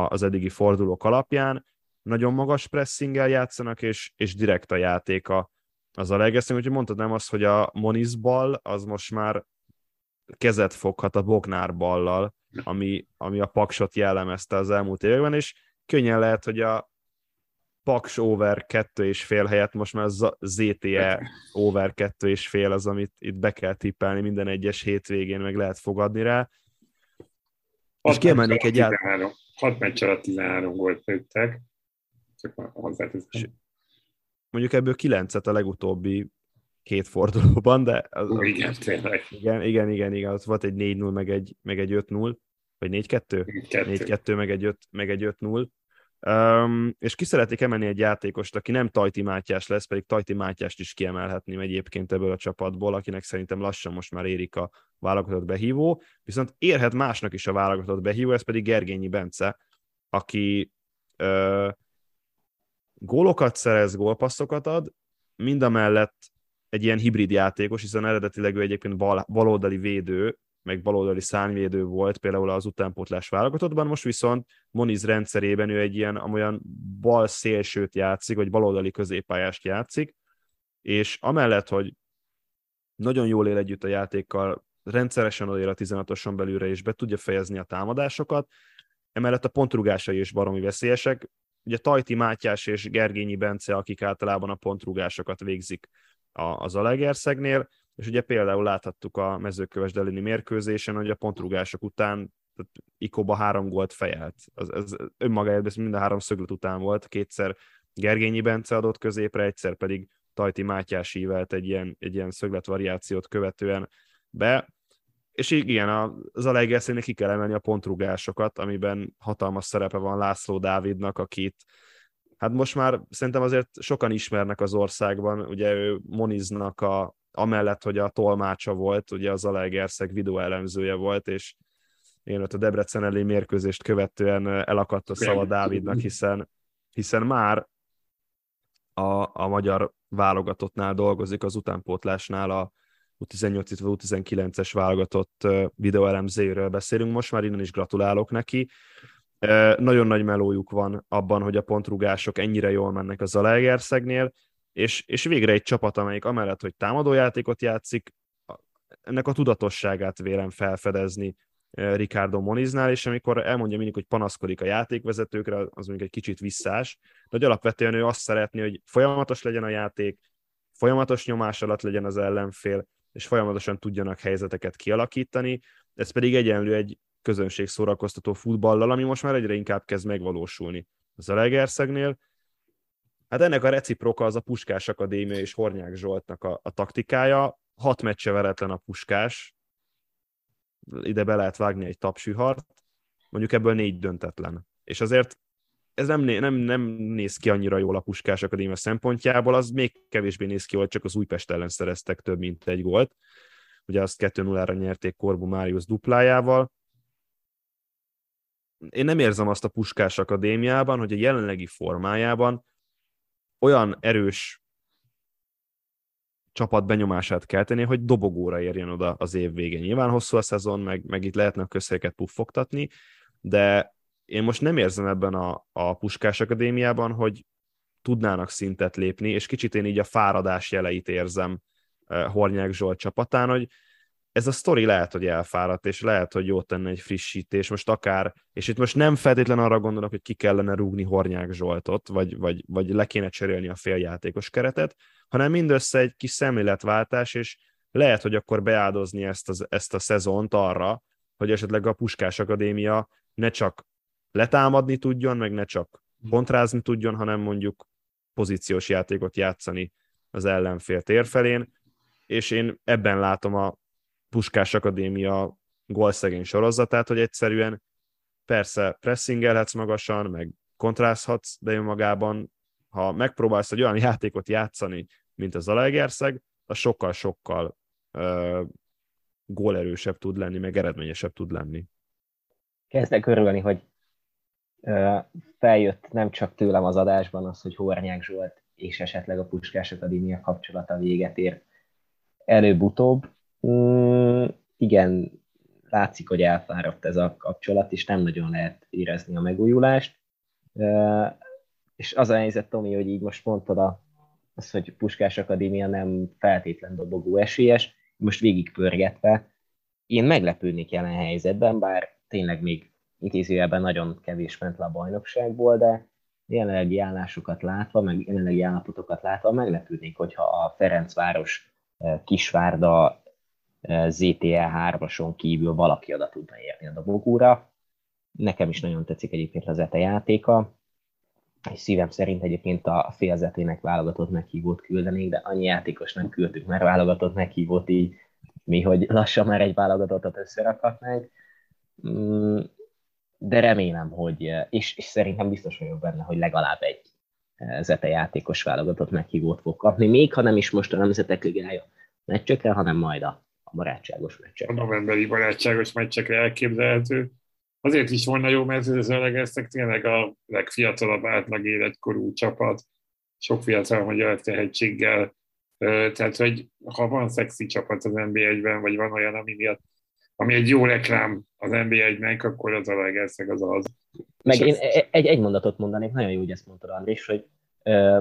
az eddigi fordulók alapján, nagyon magas pressinggel játszanak, és, és direkt a játék a az a legeszem, hogy mondtad nem azt, hogy a Moniz ball az most már kezet foghat a Bognár ballal, ami, ami a paksot jellemezte az elmúlt években, és könnyen lehet, hogy a Paks over kettő és fél helyett most már a ZTE over kettő és fél az, amit itt be kell tippelni minden egyes hétvégén, meg lehet fogadni rá. Hat és kiemelnék egy át... 6 meccs alatt 13 gólt lőttek, csak hozzáteszem. Mondjuk ebből 9-et a legutóbbi két fordulóban, de... Az, az, igen, tényleg. Igen, igen, igen, igen, ott volt egy 4-0, meg egy, meg egy 5-0, vagy 4-2? 4-2, meg egy 5, meg egy 5-0. Um, és ki szeretnék emelni egy játékost, aki nem Tajti Mátyás lesz, pedig Tajti Mátyást is kiemelhetném egyébként ebből a csapatból, akinek szerintem lassan most már érik a válogatott behívó, viszont érhet másnak is a válogatott behívó, ez pedig Gergényi Bence, aki uh, gólokat szerez, gólpasszokat ad, mind a mellett egy ilyen hibrid játékos, hiszen eredetileg ő egyébként bal, baloldali védő, meg baloldali szárnyvédő volt például az utánpótlás válogatottban, most viszont Moniz rendszerében ő egy ilyen olyan bal szélsőt játszik, vagy baloldali középpályást játszik, és amellett, hogy nagyon jól él együtt a játékkal, rendszeresen odér a 16-oson belülre, és be tudja fejezni a támadásokat, emellett a pontrugásai is baromi veszélyesek. Ugye Tajti Mátyás és Gergényi Bence, akik általában a pontrugásokat végzik az Alegerszegnél, és ugye például láthattuk a mezőköves delini mérkőzésen, hogy a pontrugások után tehát Ikoba három gólt fejelt. Az, ez önmagáért ez mind a három szöglet után volt, kétszer Gergényi Bence adott középre, egyszer pedig Tajti Mátyás ívelt egy ilyen, egy ilyen szöglet variációt követően be, és igen, az Alegerszének ki kell emelni a pontrugásokat, amiben hatalmas szerepe van László Dávidnak, akit hát most már szerintem azért sokan ismernek az országban, ugye ő Moniznak a, amellett, hogy a tolmácsa volt, ugye az Alegerszeg videóelemzője volt, és én ott a Debrecen elé mérkőzést követően elakadt a szava Dávidnak, hiszen, hiszen már a, a magyar válogatottnál dolgozik, az utánpótlásnál a U18 vagy U19-es válogatott videóelemzőről beszélünk. Most, már innen is gratulálok neki. Nagyon nagy melójuk van abban, hogy a pontrugások ennyire jól mennek a Zalaegerszegnél, és, és végre egy csapat, amelyik amellett, hogy támadójátékot játszik, ennek a tudatosságát vélem felfedezni Ricardo Moniznál, és amikor elmondja mindig, hogy panaszkodik a játékvezetőkre, az mondjuk egy kicsit visszás, de hogy alapvetően ő azt szeretné, hogy folyamatos legyen a játék, folyamatos nyomás alatt legyen az ellenfél, és folyamatosan tudjanak helyzeteket kialakítani, ez pedig egyenlő egy közönség szórakoztató futballal, ami most már egyre inkább kezd megvalósulni. Az a Legerszegnél, Hát ennek a reciproka az a Puskás Akadémia és Hornyák Zsoltnak a, a taktikája. Hat meccse veretlen a Puskás, ide be lehet vágni egy tapsühart, mondjuk ebből négy döntetlen. És azért ez nem, nem, nem néz ki annyira jól a Puskás Akadémia szempontjából, az még kevésbé néz ki, hogy csak az Újpest ellen szereztek több mint egy gólt. Ugye azt 2-0-ra nyerték Korbu Máriusz duplájával. Én nem érzem azt a Puskás Akadémiában, hogy a jelenlegi formájában olyan erős csapat benyomását kell tenni, hogy dobogóra érjen oda az év végén. Nyilván hosszú a szezon, meg, meg itt lehetne a közhelyeket puffogtatni, de én most nem érzem ebben a, a Puskás Akadémiában, hogy tudnának szintet lépni, és kicsit én így a fáradás jeleit érzem uh, Hornyák Zsolt csapatán, hogy ez a sztori lehet, hogy elfáradt, és lehet, hogy jó tenne egy frissítés, most akár, és itt most nem feltétlen arra gondolok, hogy ki kellene rúgni Hornyák Zsoltot, vagy, vagy, vagy le kéne cserélni a féljátékos keretet, hanem mindössze egy kis szemléletváltás, és lehet, hogy akkor beáldozni ezt, az, ezt a szezont arra, hogy esetleg a Puskás Akadémia ne csak letámadni tudjon, meg ne csak kontrázni tudjon, hanem mondjuk pozíciós játékot játszani az ellenfél térfelén, és én ebben látom a Puskás Akadémia gólszegény sorozatát, hogy egyszerűen persze pressingelhetsz magasan, meg kontrázhatsz, de önmagában, ha megpróbálsz egy olyan játékot játszani, mint az Zalaegerszeg, az sokkal-sokkal gólerősebb tud lenni, meg eredményesebb tud lenni. Kezdek örülni, hogy uh, feljött nem csak tőlem az adásban az, hogy Hornyák Zsolt és esetleg a Puskás Akadémia kapcsolata véget ér előbb-utóbb, Mm, igen, látszik, hogy elfáradt ez a kapcsolat, és nem nagyon lehet érezni a megújulást. És az a helyzet, Tomi, hogy így most mondtad az, hogy Puskás Akadémia nem feltétlen dobogó esélyes, most végig pörgetve, én meglepődnék jelen helyzetben, bár tényleg még intézőjelben nagyon kevés ment le a bajnokságból, de jelenlegi állásokat látva, meg jelenlegi állapotokat látva meglepődnék, hogyha a Ferencváros Kisvárda ZTE 3-ason kívül valaki oda tudna érni a dobogóra. Nekem is nagyon tetszik egyébként az ETE játéka, és szívem szerint egyébként a félzetének válogatott meghívót küldenék, de annyi játékos nem küldtük már válogatott meghívót, így mi, hogy lassan már egy válogatottat összerakhatnánk. Mm, de remélem, hogy, és, és szerintem biztos vagyok benne, hogy legalább egy eh, Zete játékos válogatott meghívót fog kapni, még ha nem is most a Nemzetek Ligája meccsekre, hanem majd a barátságos meccsekre. A novemberi barátságos meccsekre elképzelhető. Azért is volna jó, mert ez Zalaegerszeg tényleg a legfiatalabb átlag életkorú csapat, sok fiatal magyar tehetséggel, tehát, hogy ha van szexi csapat az NBA-ben, vagy van olyan, ami miatt ami egy jó reklám az NBA-nek, akkor az a legelszeg az az. Meg én e- egy, egy mondatot mondanék, nagyon jó, hogy ezt mondtad, Andris, hogy ö,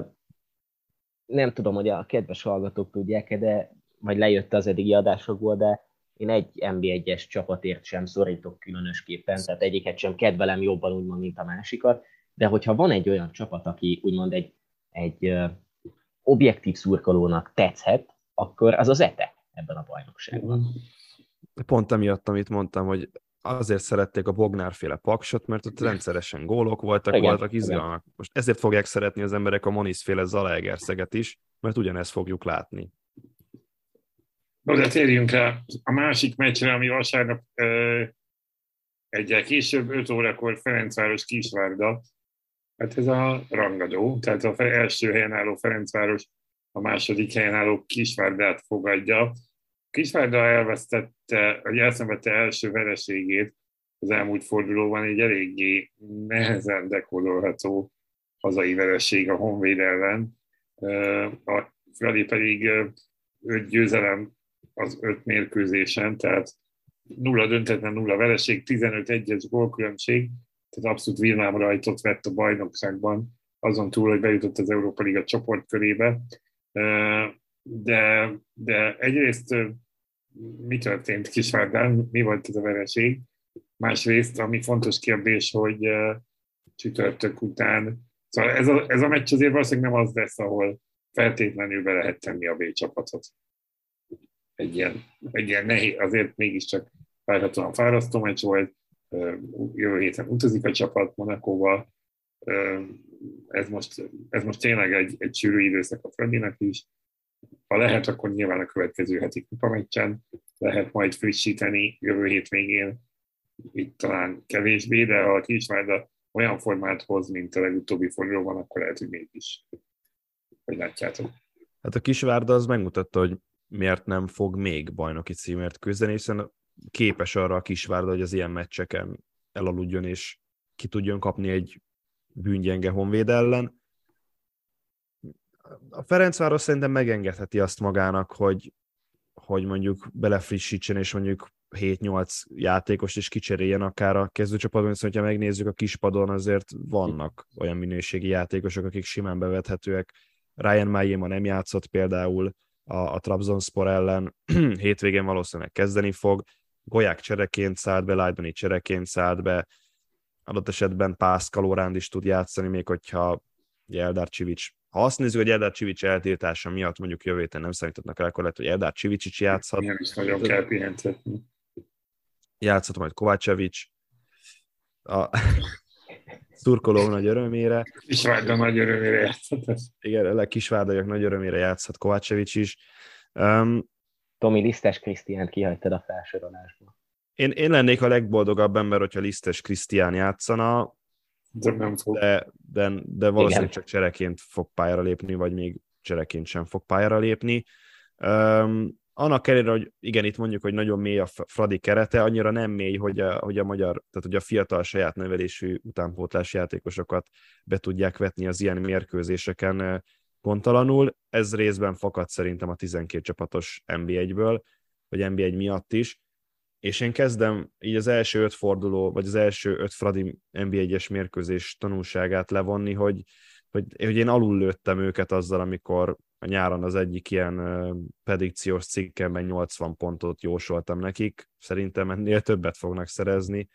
nem tudom, hogy a kedves hallgatók tudják de vagy lejött az eddigi adásokból, de én egy NB1-es csapatért sem szorítok különösképpen, tehát egyiket sem kedvelem jobban úgymond, mint a másikat, de hogyha van egy olyan csapat, aki úgymond egy, egy objektív szurkolónak tetszhet, akkor az az ETE ebben a bajnokságban. Pont emiatt, amit mondtam, hogy azért szerették a Bognárféle paksot, mert ott rendszeresen gólok voltak, igen, voltak izgalmak. Most ezért fogják szeretni az emberek a Moniz-féle Zalaegerszeget is, mert ugyanezt fogjuk látni. No, de térjünk rá a másik meccsre, ami vasárnap egyel később, 5 órakor Ferencváros Kisvárda. Hát ez a rangadó, tehát az első helyen álló Ferencváros a második helyen álló Kisvárdát fogadja. Kisvárda elvesztette, vagy elszenvedte első vereségét az elmúlt fordulóban, egy eléggé nehezen dekódolható hazai vereség a Honvéd ellen. A Fradi pedig öt győzelem az öt mérkőzésen, tehát nulla döntetlen, nulla vereség, 15-1-es gólkülönbség, tehát abszolút villámrajtot vett a bajnokságban, azon túl, hogy bejutott az Európa Liga csoportkörébe. De, de egyrészt mi történt Kisvárdán, mi volt ez a vereség. Másrészt, ami fontos kérdés, hogy csütörtök után, szóval ez a, ez a meccs azért valószínűleg nem az lesz, ahol feltétlenül be lehet tenni a B csapatot. Egy ilyen, egy ilyen nehéz, azért mégiscsak várhatóan fárasztó meccs volt, jövő héten utazik a csapat Monakóval, ez most, ez most tényleg egy, egy sűrű időszak a Fredinek is, ha lehet, akkor nyilván a következő heti kupameccsen lehet majd frissíteni jövő hét végén, itt talán kevésbé, de ha a Kisvárda olyan formát hoz, mint a legutóbbi fordulóban, akkor lehet, hogy mégis. Hogy látjátok? Hát a Kisvárda az megmutatta, hogy miért nem fog még bajnoki címért küzdeni, hiszen képes arra a Kisvárda, hogy az ilyen meccseken elaludjon és ki tudjon kapni egy bűngyenge honvéd ellen a Ferencváros szerintem megengedheti azt magának, hogy, hogy mondjuk belefrissítsen, és mondjuk 7-8 játékos is kicseréljen akár a kezdőcsapatban, hiszen ha megnézzük a kispadon, azért vannak olyan minőségi játékosok, akik simán bevethetőek. Ryan Mayema nem játszott például a, a Trabzonspor ellen, <clears throat> hétvégén valószínűleg kezdeni fog, Golyák csereként szállt be, Lajdoni csereként szállt be, adott esetben Pászkal Oránd is tud játszani, még hogyha Eldar Csivics ha azt nézzük, hogy Eldár Csivics eltiltása miatt mondjuk jövő héten nem számítottak el, akkor lehet, hogy Eldár Csivics is játszhat. Nem is nagyon kell pihentetni. Játszhat majd Kovácsevics. A <laughs> szurkoló nagy örömére. Kisvárda nagy örömére játszhat. Igen, a kisvárdaiak nagy örömére játszhat Kovácsevics is. Um, Tomi Lisztes Krisztiánt kihagytad a felsorolásból. Én, én lennék a legboldogabb ember, hogyha Lisztes Krisztián játszana, de nem fog. De, de, de valószínűleg Igen. csak csereként fog pályára lépni, vagy még csereként sem fog pályára lépni. Um, annak ellenére, hogy igen, itt mondjuk, hogy nagyon mély a Fradi kerete, annyira nem mély, hogy a, hogy a magyar, tehát hogy a fiatal saját nevelésű utánpótlás játékosokat be tudják vetni az ilyen mérkőzéseken pontalanul. Ez részben fakad szerintem a 12 csapatos NB1-ből, vagy NB1 miatt is és én kezdem így az első öt forduló, vagy az első öt Fradi NB1-es mérkőzés tanulságát levonni, hogy hogy, hogy én alul lőttem őket azzal, amikor a nyáron az egyik ilyen predikciós cikkemben 80 pontot jósoltam nekik, szerintem ennél többet fognak szerezni,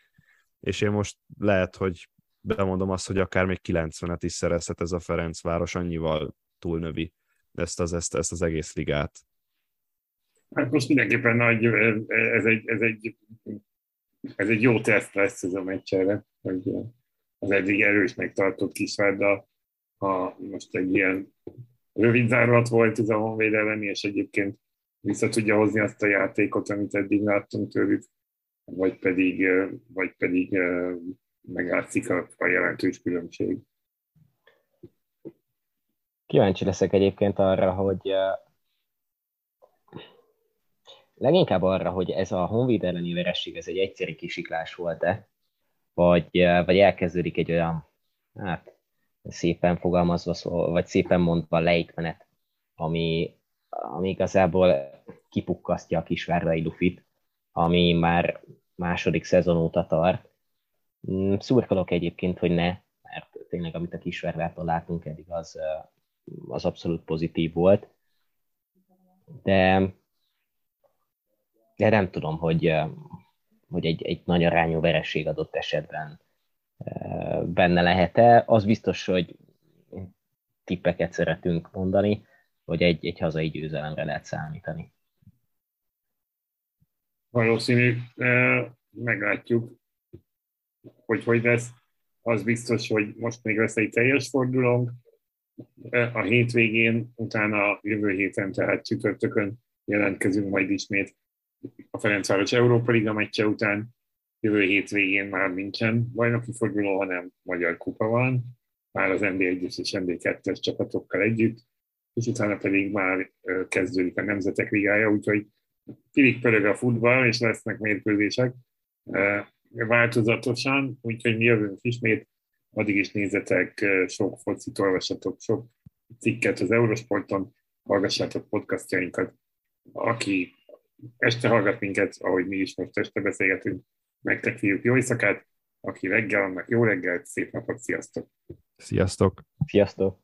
és én most lehet, hogy bemondom azt, hogy akár még 90-et is szerezhet ez a Ferencváros, annyival túlnövi ezt az, ezt, ezt az egész ligát. Hát most mindenképpen nagy, ez egy, ez egy, ez egy jó teszt lesz ez a meccsere, hogy az eddig erősnek tartott Kisvárda, ha most egy ilyen rövid zárlat volt ez a Honvéd elleni, és egyébként vissza tudja hozni azt a játékot, amit eddig láttunk tőlük, vagy pedig, vagy pedig meglátszik a, a jelentős különbség. Kíváncsi leszek egyébként arra, hogy leginkább arra, hogy ez a Honvéd elleni veresség, ez egy egyszerű kisiklás volt-e, vagy, vagy elkezdődik egy olyan, hát szépen fogalmazva, vagy szépen mondva lejtmenet, ami, ami igazából kipukkasztja a kisvárdai lufit, ami már második szezon óta tart. Mm, szurkolok egyébként, hogy ne, mert tényleg amit a kisvárvától látunk eddig, az, az abszolút pozitív volt. De, de nem tudom, hogy, hogy egy, egy nagy arányú vereség adott esetben benne lehet-e. Az biztos, hogy tippeket szeretünk mondani, hogy egy, egy hazai győzelemre lehet számítani. Valószínű, meglátjuk, hogy hogy lesz. Az biztos, hogy most még lesz egy teljes fordulónk. A hétvégén, utána a jövő héten, tehát csütörtökön jelentkezünk majd ismét a Ferencváros Európa Liga meccse után, jövő hétvégén már nincsen bajnoki forduló, hanem Magyar Kupa van, már az NB1-es és NB2-es csapatokkal együtt, és utána pedig már kezdődik a Nemzetek Ligája, úgyhogy kirik pörög a futball, és lesznek mérkőzések változatosan, úgyhogy mi jövünk ismét, addig is nézzetek sok focit, olvassatok sok cikket az Eurosporton, hallgassátok podcastjainkat. Aki este hallgat minket, ahogy mi is most este beszélgetünk, nektek fiúk jó éjszakát, aki reggel, annak jó reggelt, szép napot, sziasztok! Sziasztok! Sziasztok!